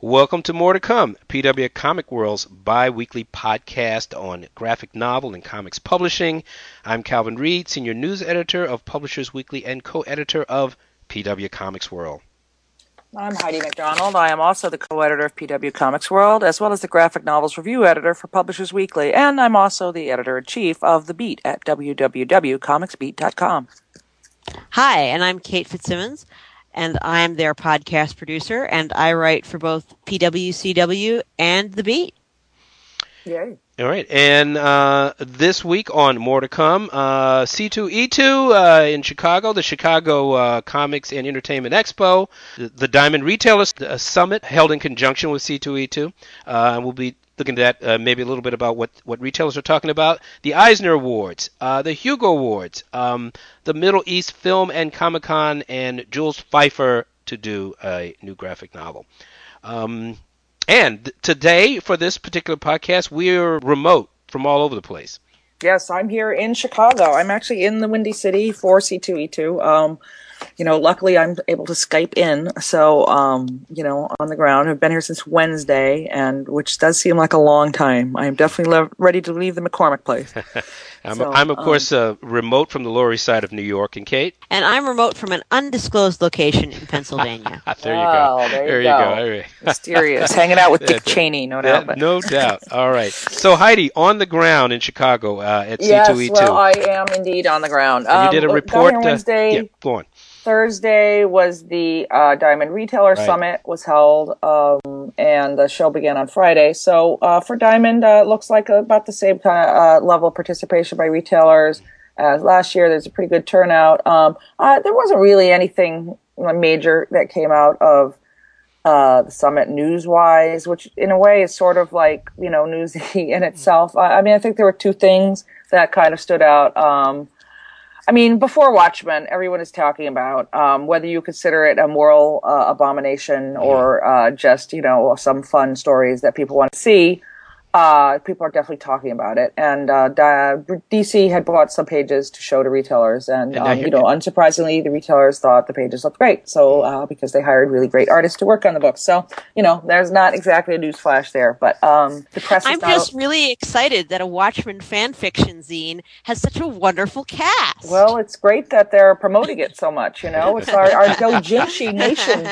Welcome to More to Come, PW Comic World's bi weekly podcast on graphic novel and comics publishing. I'm Calvin Reed, Senior News Editor of Publishers Weekly and co editor of PW Comics World. I'm Heidi MacDonald. I am also the co editor of PW Comics World, as well as the graphic novels review editor for Publishers Weekly, and I'm also the editor in chief of The Beat at www.comicsbeat.com. Hi, and I'm Kate Fitzsimmons and I'm their podcast producer, and I write for both PWCW and The Beat. Yay. All right, and uh, this week on More to Come, uh, C2E2 uh, in Chicago, the Chicago uh, Comics and Entertainment Expo, the, the Diamond Retailers uh, Summit held in conjunction with C2E2. Uh, we'll be looking at uh, maybe a little bit about what, what retailers are talking about. The Eisner Awards, uh, the Hugo Awards, um, the Middle East Film and Comic Con, and Jules Feiffer to do a new graphic novel. Um, and today, for this particular podcast, we're remote from all over the place. Yes, I'm here in Chicago. I'm actually in the Windy City for C2E2. Um, you know, luckily I'm able to Skype in. So, um, you know, on the ground. I've been here since Wednesday, and which does seem like a long time. I am definitely le- ready to leave the McCormick place. I'm, So, I'm of um, course, uh, remote from the Lower East Side of New York. And Kate, And I'm remote from an undisclosed location in Pennsylvania. there you Oh, go. there you you go. go. All right. Mysterious, hanging out with Dick That's. Cheney, no Yeah, doubt. But. no doubt. All right. So Heidi, on the ground in Chicago uh, at Yes, C2E2, Yes, well, I am indeed on the ground. and you did a Um, report. Down here uh, Wednesday, yeah, go on. Thursday was the uh, Diamond Retailer Right. Summit was held, um, and the show began on Friday. So uh, for Diamond, uh, it looks like about the same kind of uh, level of participation by retailers as last year. There's a pretty good turnout. Um, uh, there wasn't really anything major that came out of uh, the summit news-wise, which in a way is sort of like you know newsy in itself. I, I mean, I think there were two things that kind of stood out. Um, I mean, before Watchmen, everyone is talking about um, whether you consider it a moral uh, abomination or uh, just, you know, some fun stories that people want to see. Uh, people are definitely talking about it. And uh, DC had bought some pages to show to retailers. And, And um, you know, unsurprisingly, the retailers thought the pages looked great. So, uh, because they hired really great artists to work on the books. So, you know, there's not exactly a news flash there. But um, the press is I'm not- just really excited that a Watchmen fan fiction zine has such a wonderful cast. Well, it's great that they're promoting it so much. You know, it's our, our doujinshi nation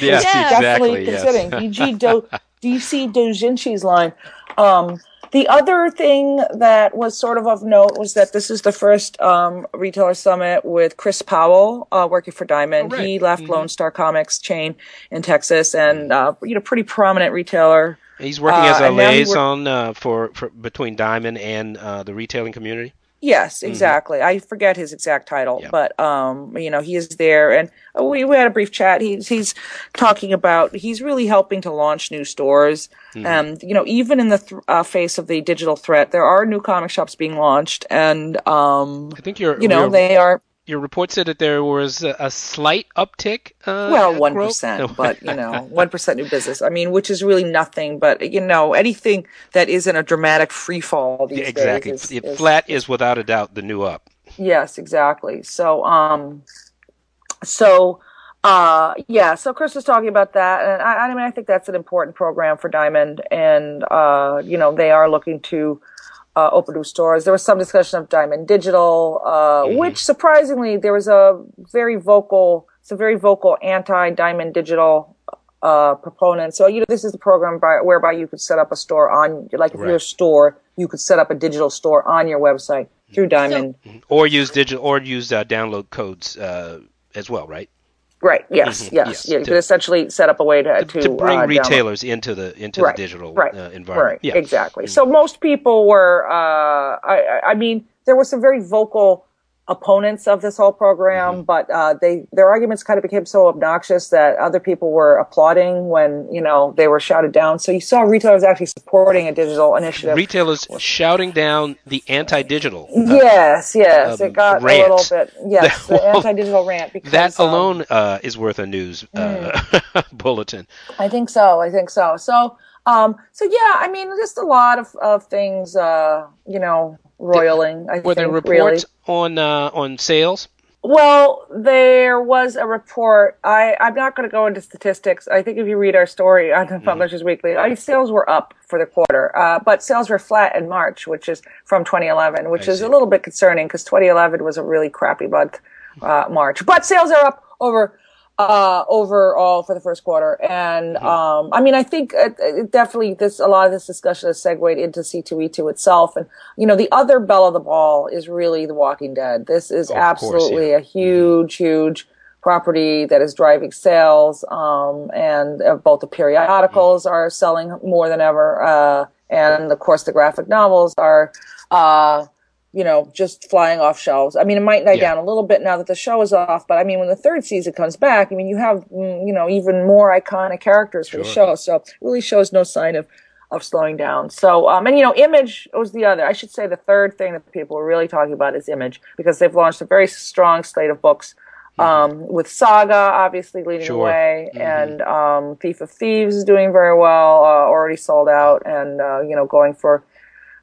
Yes, Yeah. exactly. definitely yes. considering DG Do, DC Dojinshi's line. Um, the other thing that was sort of of note was that this is the first um, retailer summit with Chris Powell uh, working for Diamond. Oh, right. He left Lone Star Comics chain in Texas, and uh, you know, pretty prominent retailer. He's working Uh, as a he work- liaison uh, for, for between Diamond and uh, the retailing community. Yes, exactly. I forget his exact title, but um, you know, he is there, and uh, we, we had a brief chat. He's he's talking about he's really helping to launch new stores. And you know, even in the th- uh, face of the digital threat, there are new comic shops being launched, and um, I think you're you know, your, they are your report said that there was a, a slight uptick. Uh, well one but you know, one percent new business. I mean, which is really nothing. But you know, anything that isn't a dramatic free fall these Yeah, exactly. days is, It- is- Flat is without a doubt the new up. Yes, exactly. So, um, so, uh, yeah. So Chris was talking about that, and I, I mean, I think that's an important program for Diamond, and uh, you know, they are looking to uh, open new stores. There was some discussion of Diamond Digital, uh, which surprisingly, there was a very vocal, some very vocal anti-Diamond Digital. Uh, proponent. So, you know, this is the program by, whereby you could set up a store on, like if you're a store, you could set up a digital store on your website through Diamond. Or use digital, or use uh, download codes uh, as well, right? Right. Yes. Mhm, Yes. yes, Yeah, you to- could essentially set up a way to to, to bring uh, download. retailers into the into right, the digital right, uh, environment. Right. Yeah. Exactly. So most people were. Uh, I, I- I mean, there were some very vocal opponents of this whole program, Mm-hmm. but uh, they their arguments kind of became so obnoxious that other people were applauding when you know they were shouted down. So you saw retailers actually supporting a digital initiative. Retailers shouting down the anti-digital. uh, yes. Yes. um, it got rant. a little bit. Yes. Well, the anti-digital rant. Because that um, alone uh, is worth a news uh, bulletin. I think so. I think so. So, um, so yeah, I mean, just a lot of, of things, uh, you know, roiling. I Were there reports really. on uh, on sales? Well, there was a report. I, I'm not going to go into statistics. I think if you read our story on the Publishers Weekly, I, sales were up for the quarter, uh, but sales were flat in March, which is from 2011, which I is see. a little bit concerning because 2011 was a really crappy month, uh, March. But sales are up over uh, overall for the first quarter. And um, I mean, I think it, it definitely this a lot of this discussion has segued into C2E2 itself. And you know, the other bell of the ball is really The Walking Dead. This is course, absolutely yeah. a huge, huge property that is driving sales. Um, and uh, both the periodicals are selling more than ever. Uh, and of course, the graphic novels are. Uh, you know, just flying off shelves. I mean, it might die Yeah. down a little bit now that the show is off, but I mean, when the third season comes back, I mean, you have, mm, you know, even more iconic characters for the show. So it really shows no sign of, of slowing down. So, um, and you know, Image was the other. I should say the third thing that people are really talking about is Image because they've launched a very strong slate of books. Um, with Saga obviously leading Sure. the way, Mhm. and um, Thief of Thieves is doing very well, uh, already sold out, and uh, you know going for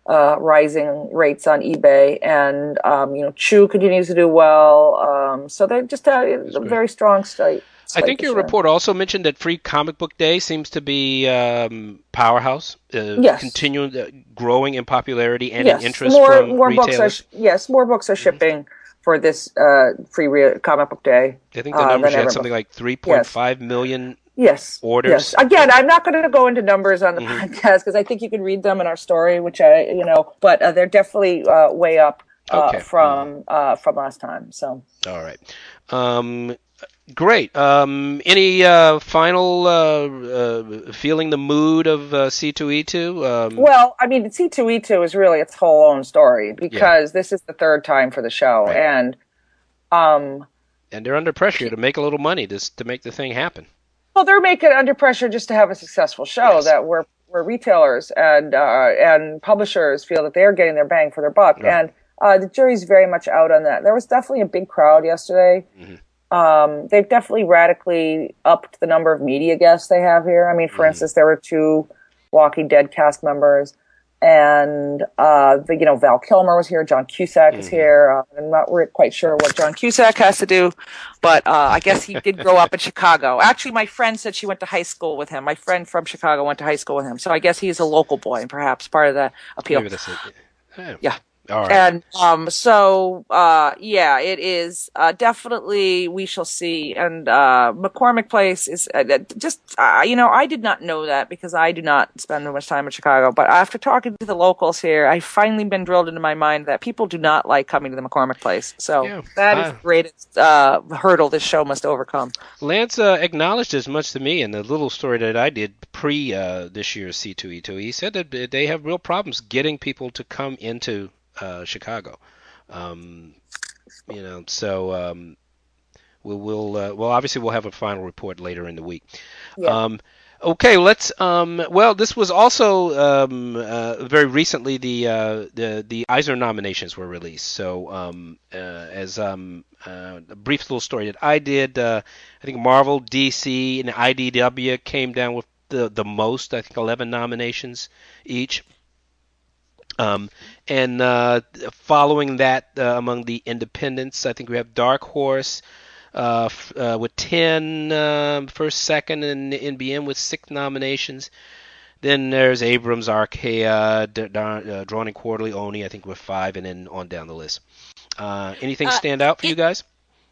uh, rising rates on eBay, and um, you know Chew continues to do well. Um, so they're just have a very strong slate. I think your report also mentioned that Free Comic Book Day seems to be um, powerhouse, uh, Yes. continuing uh, growing in popularity and yes, in interest more from more books are yes more books are shipping for this uh, free re- comic book day. I think the uh, numbers than had ever something like 3.5 million. Yes. Orders? Yes. Again, I'm not going to go into numbers on the Mhm. podcast because I think you can read them in our story, which I, you know, but uh, they're definitely uh, way up uh, Okay. from uh, from last time. So. All right. Um, great. Um, any uh, final uh, uh, feeling the mood of uh, C2E2? Um, Well, I mean, C2E2 is really its whole own story because this is the third time for the show, Right. and um, and they're under pressure to make a little money to to make the thing happen. Well, they're making under pressure just to have a successful show Yes. that where where retailers and uh, and publishers feel that they're getting their bang for their buck, Right. and uh, the jury's very much out on that. There was definitely a big crowd yesterday. Mhm. Um, they've definitely radically upped the number of media guests they have here. I mean, for Mhm. instance, there were two Walking Dead cast members, and uh, the, you know Val Kilmer was here. John Cusack is Mhm. here. Uh, I'm not quite sure what John Cusack has to do, but uh, I guess he did grow up in Chicago. Actually, my friend said she went to high school with him. My friend from Chicago went to high school with him, so I guess he's a local boy and perhaps part of the appeal. Maybe that's it. Eh, Yeah. All right. And um, so uh, yeah, it is uh, definitely we shall see. And uh, McCormick Place is uh, just uh, you know I did not know that because I do not spend much time in Chicago. But after talking to the locals here, I've finally been drilled into my mind that people do not like coming to the McCormick Place. So Yeah. that is the greatest uh, hurdle this show must overcome. Lance uh, acknowledged as much to me in the little story that I did pre uh, this year's C2E2. He said that they have real problems getting people to come into uh, Chicago. Um, you know, so um, we'll, we'll uh, well, obviously we'll have a final report later in the week. Yeah. Um, okay, let's. Um, well, this was also um, uh, very recently the uh, the the Eisner nominations were released. So um, uh, as um, uh, a brief little story that I did, uh, I think Marvel, DC, and IDW came down with the the most. I think 11 nominations each. Um, and uh, following that, uh, among the independents, I think we have Dark Horse uh, f- uh, with 10, um, first, second, and NBM with six nominations. Then there's Abrams, Archaia, D- Dar- uh, Drawn and Quarterly, Oni, I think with five, and then on down the list. Uh, anything stand out for you guys?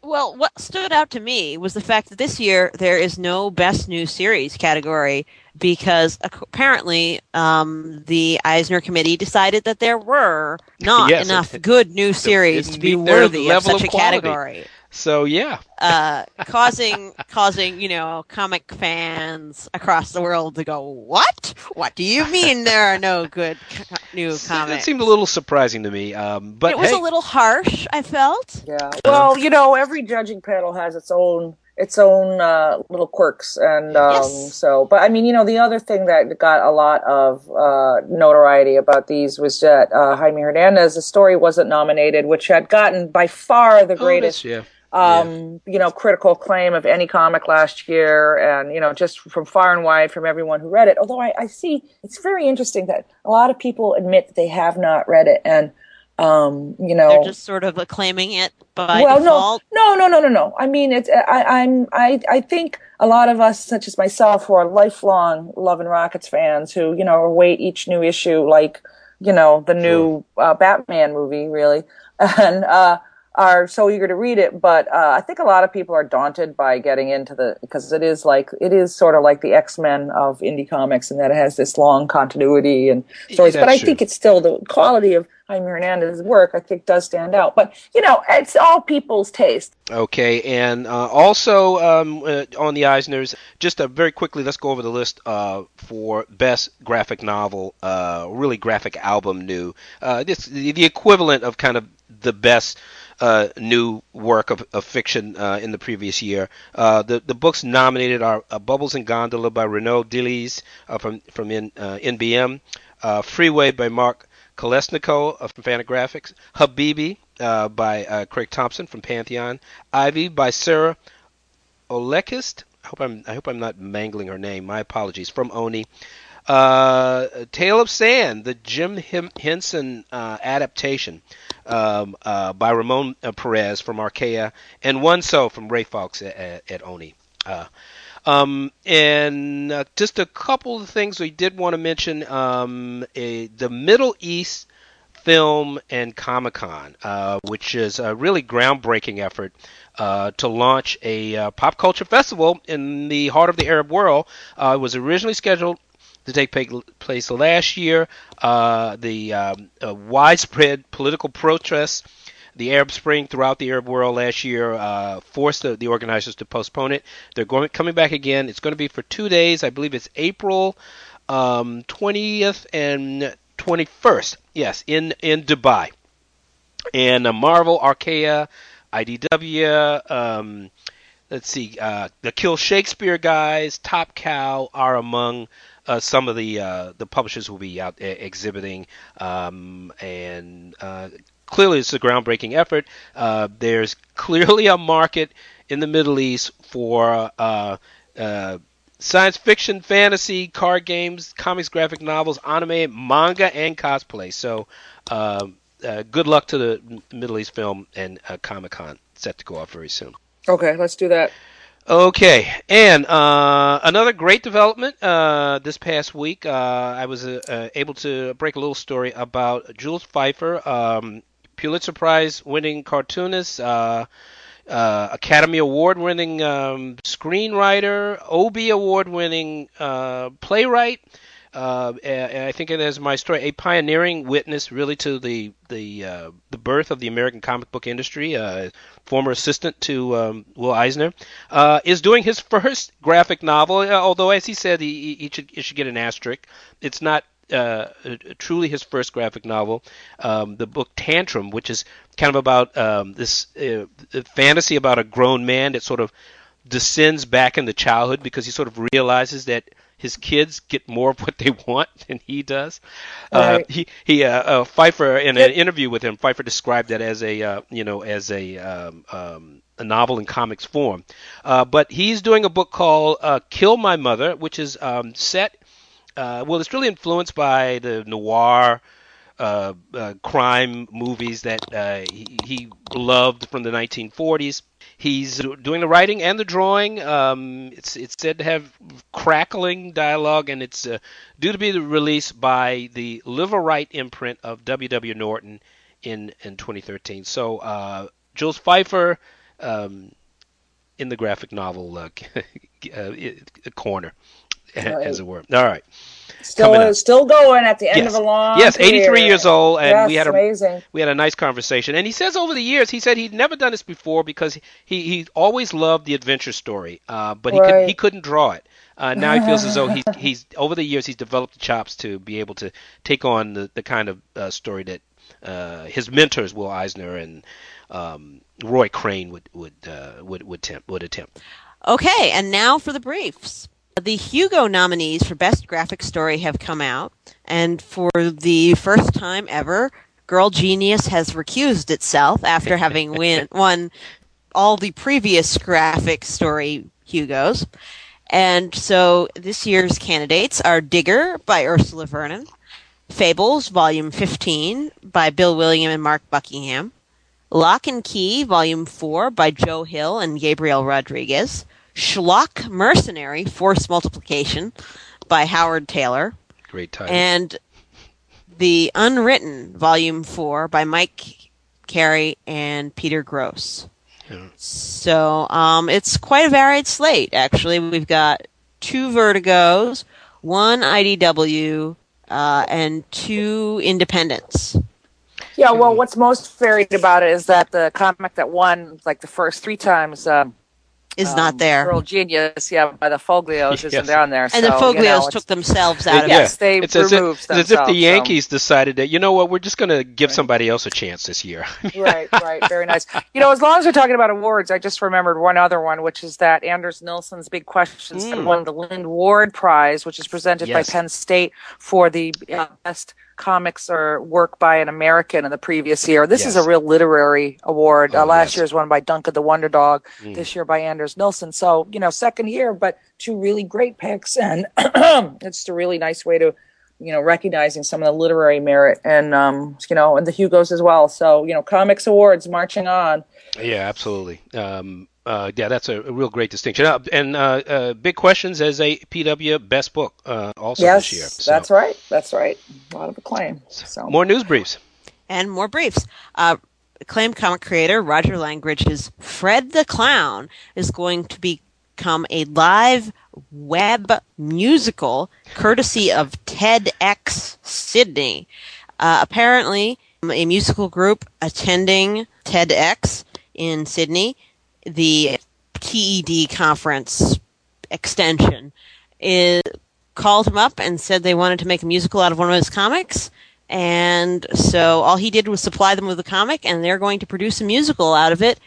Well, what stood out to me was the fact that this year there is no best new series category because apparently um, the Eisner committee decided that there were not Yes, enough it- good new series to be worthy of such of a category. So yeah, uh, causing causing you know comic fans across the world to go what what do you mean there are no good co- new comics? it seemed a little surprising to me. Um, but it was hey, a little harsh i felt Yeah. Well, you know, every judging panel has its own its own uh, little quirks, and um, Yes. so. But I mean, you know, the other thing that got a lot of uh, notoriety about these was that uh, Jaime Hernandez, the story wasn't nominated, which had gotten by far the oh, greatest that's- yeah. Um, you know, critical acclaim of any comic last year, and you know, just from far and wide from everyone who read it. Although I, I see it's very interesting that a lot of people admit that they have not read it, and Um, you know, they're just sort of acclaiming it by well, default. no, no, no, no, no, no. I mean, it's I, I'm I I think a lot of us, such as myself, who are lifelong Love and Rockets fans, who you know await each new issue like you know the new uh, Batman movie, really, and uh, are so eager to read it. But uh, I think a lot of people are daunted by getting into the because it is like it is sort of like the X Men of indie comics, and that it has this long continuity and stories. That's but I true. think it's still the quality of Jaime Hernandez's work. I think does stand out. But you know, it's all people's taste. Okay, and uh, also um, uh, on the Eisners, just uh, very quickly, let's go over the list uh, for best graphic novel, uh, really graphic album new. Uh, this the, equivalent of kind of the best uh, new work of, of fiction uh, in the previous year. Uh, the the books nominated are Bubbles and Gondola by Renaud uh, from from NBM, Freeway by Mark Kalesniko uh, from Fantagraphics, Habibi uh, by uh, Craig Thompson from Pantheon, Ivy by Sarah Oleksyk. I hope I'm I hope I'm not mangling her name. My apologies from Oni. Uh, Tale of Sand, the Jim Henson uh, adaptation um, uh, by Ramon uh, Perez from Archaia, and One Soul from Ray Fawkes at, at, at Oni. Um, and uh, just a couple of things we did want to mention. Um, a, the Middle East Film and Comic Con, uh, which is a really groundbreaking effort uh, to launch a uh, pop culture festival in the heart of the Arab world. Uh, it was originally scheduled to take place last year. Uh, the um, widespread political protests, the Arab Spring throughout the Arab world last year, uh, forced the, the organizers to postpone it. They're going coming back again. It's going to be for two days. I believe it's April um, 20th and 21st. Yes, in in Dubai. And uh, Marvel, Archaia, IDW, um, let's see, uh, the Kill Shakespeare guys, Top Cow are among uh, some of the uh, the publishers will be out exhibiting, um, and uh, clearly it's a groundbreaking effort. Uh, there's clearly a market in the Middle East for uh, uh, science fiction, fantasy, card games, comics, graphic novels, anime, manga, and cosplay. So, um, uh, good luck to the Middle East Film and uh, Comic Con set to go off very soon. Okay, let's do that. Okay, and uh, another great development uh, this past week. Uh, I was uh, uh, able to break a little story about Jules Feiffer, um, Pulitzer Prize winning cartoonist, uh, uh, Academy Award winning um, screenwriter, Obie Award winning uh, playwright. Uh, and I think it is my story, a pioneering witness really to the the uh, the birth of the American comic book industry. Uh, former assistant to um, Will Eisner uh, is doing his first graphic novel. Although, as he said, he, he should he should get an asterisk. It's not uh, truly his first graphic novel. Um, the book Tantrum, which is kind of about um, this uh, fantasy about a grown man that sort of descends back into childhood because he sort of realizes that his kids get more of what they want than he does. Uh, he he uh, uh, Feiffer in an interview with him, Feiffer described that as a uh, you know as a um, um, a novel in comics form. Uh, but he's doing a book called uh, Kill My Mother, which is um, set. Uh, well, it's really influenced by the noir uh, uh, crime movies that uh, he, he loved from the 1940s. He's doing the writing and the drawing. Um, it's it's said to have crackling dialogue, and it's uh, due to be released by the Liveright imprint of W.W. Norton in in 2013. So uh, Jules Feiffer um, in the graphic novel uh, uh, corner, as it were. All right. Still, still going at the end Yes. of a long. Yes, 83 years old, and yes, we had a amazing. we had a nice conversation. And he says over the years, he said he'd never done this before because he he always loved the adventure story, uh, but he could, he couldn't draw it. Uh, now he feels as though he's he's over the years he's developed the chops to be able to take on the the kind of uh, story that uh, his mentors Will Eisner and um, Roy Crane would would uh, would would attempt would attempt. Okay, and now for the briefs. The Hugo nominees for Best Graphic Story have come out, and for the first time ever, Girl Genius has recused itself after having win- won all the previous graphic story Hugos. And so this year's candidates are Digger by Ursula Vernon, Fables, Volume 15 by Bill Willingham and Mark Buckingham. Locke and Key, Volume 4 by Joe Hill and Gabriel Rodriguez. Schlock Mercenary, Force Multiplication by Howard Tayler. Great title. And The Unwritten, Volume 4 by Mike Carey and Peter Gross. Yeah. So um, it's quite a varied slate, actually. We've got two Vertigos, one IDW, uh, and two Independents. Yeah, well, what's most varied about it is that the comic that won like the first three times um, Is not um, there. Girl Genius, yeah, by the Foglios Yes. isn't down there. and the so, you know, Foglios took themselves out of Yes, it. they it's as if, removed it's as if the themselves, so- Yankees decided that you know what we're just going to give somebody else a chance this year. right, right, very nice. You know, as long as we're talking about awards, I just remembered one other one, which is that Anders Nilsen's Big Questions that Mm. won the Lynd Ward Prize, which is presented Yes. by Penn State for the uh, best comics or work by an American in the previous year. This is a real literary award. Oh, uh, last yes. year's won by Duncan the Wonder Dog. Mm. This year by Anders Nilsen. So you know, second year, but two really great picks, and it's a really nice way to you know, recognizing some of the literary merit and, um, you know, and the Hugos as well. So, you know, comics awards marching on. Yeah, absolutely. Um, uh, yeah, that's a, a real great distinction. Uh, and uh, uh, Big Questions as a PW Best Book uh, also yes, this year. So, that's right. That's right. A lot of acclaim. So, More news briefs. and more briefs. Uh, acclaimed comic creator Roger Langridge's Fred the Clown is going to become a live web musical courtesy of TEDx Sydney. Uh, apparently, a musical group attending TEDx in Sydney, the TED conference extension, is called him up and said they wanted to make a musical out of one of his comics. And so all he did was supply them with a comic, and they're going to produce a musical out of it.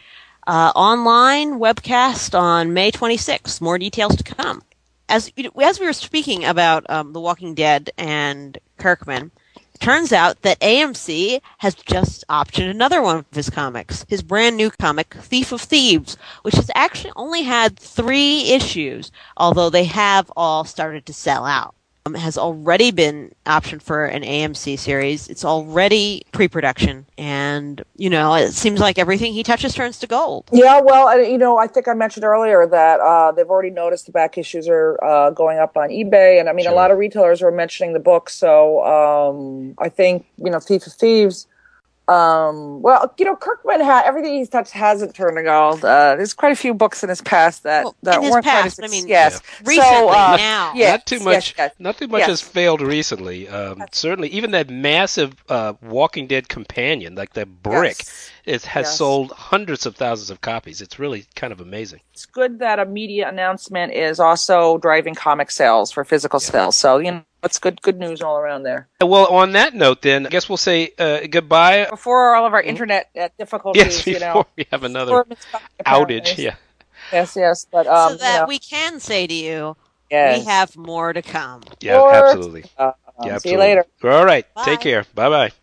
Uh, online webcast on May 26th. More details to come. As as we were speaking about um, The Walking Dead and Kirkman, turns out that AMC has just optioned another one of his comics, his brand new comic, Thief of Thieves, which has actually only had three issues, although they have all started to sell out. Um, has already been optioned for an AMC series. It's already pre-production, and you know it seems like everything he touches turns to gold. yeah, well, you know, I think I mentioned earlier that uh, they've already noticed the back issues are uh, going up on eBay. And I mean, Sure. a lot of retailers are mentioning the book. So um, I think, you know, Thief of Thieves. Um, well, you know, Kirkman had everything he's touched hasn't turned to gold. Uh, there's quite a few books in his past that, Well, that in his weren't past, quite I as mean, yes. Recently, So, uh, now, yeah. not too yes, much. yes, Not too much yes. has failed recently. Um, certainly, even that massive uh, Walking Dead companion, like that brick, Yes. it has Yes. sold hundreds of thousands of copies. It's really kind of amazing. It's good that a media announcement is also driving comic sales for physical sales. So, you know, it's good good news all around there. Well, on that note, then I guess we'll say uh, goodbye. Before all of our internet uh, difficulties. Yes, you before know, we have another outage. Yeah. Yes, yes, but um, so that you know, we can say to you, yes. we have more to come. Yeah. Or- Absolutely. Uh, Yeah. see you later. All right. Bye. Take care. Bye bye.